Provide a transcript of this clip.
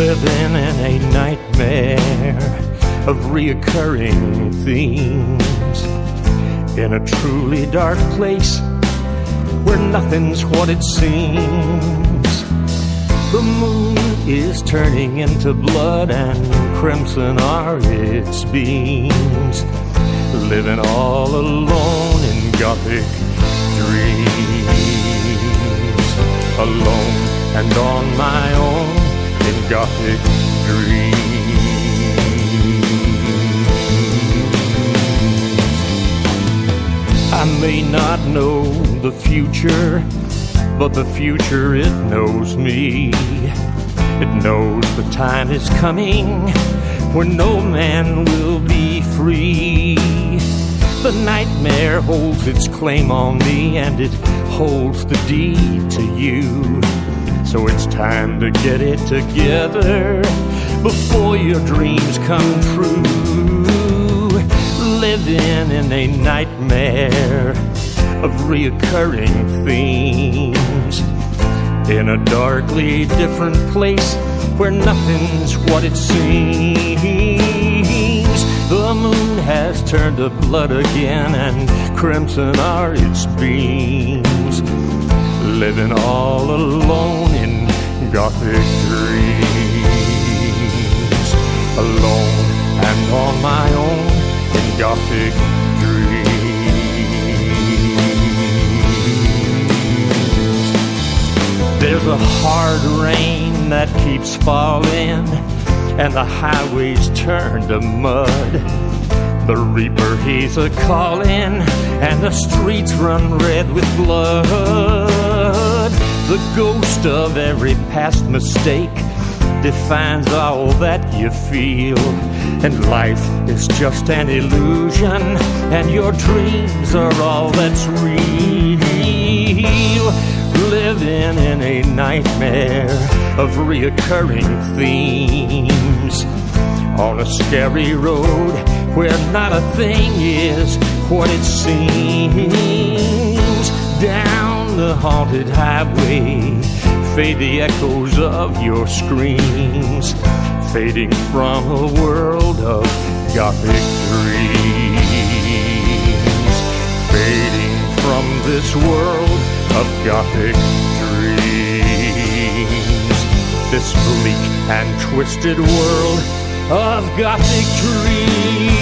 living in a nightmare of reoccurring themes in a truly dark place where nothing's what it seems. The moon is turning into blood and crimson are its beams. Living all alone in gothic dreams. Alone and on my own gothic dreams. I may not know the future, but the future it knows me. It knows the time is coming when no man will be free. The nightmare holds its claim on me and it holds the deed to you. So it's time to get it together before your dreams come true. Living in a nightmare of reoccurring themes in a darkly different place where nothing's what it seems. The moon has turned to blood again, and crimson are its beams. Living all alone in gothic dreams. Alone and on my own in gothic dreams. There's a hard rain that keeps falling, and the highways turn to mud. The reaper, he's a calling, and the streets run red with blood. The ghost of every past mistake defines all that you feel. And life is just an illusion, and your dreams are all that's real. Living in a nightmare of reoccurring themes on a scary road where not a thing is what it seems. The haunted highway. Fade the echoes of your screams, fading from a world of gothic dreams, fading from this world of gothic dreams, this bleak and twisted world of gothic dreams.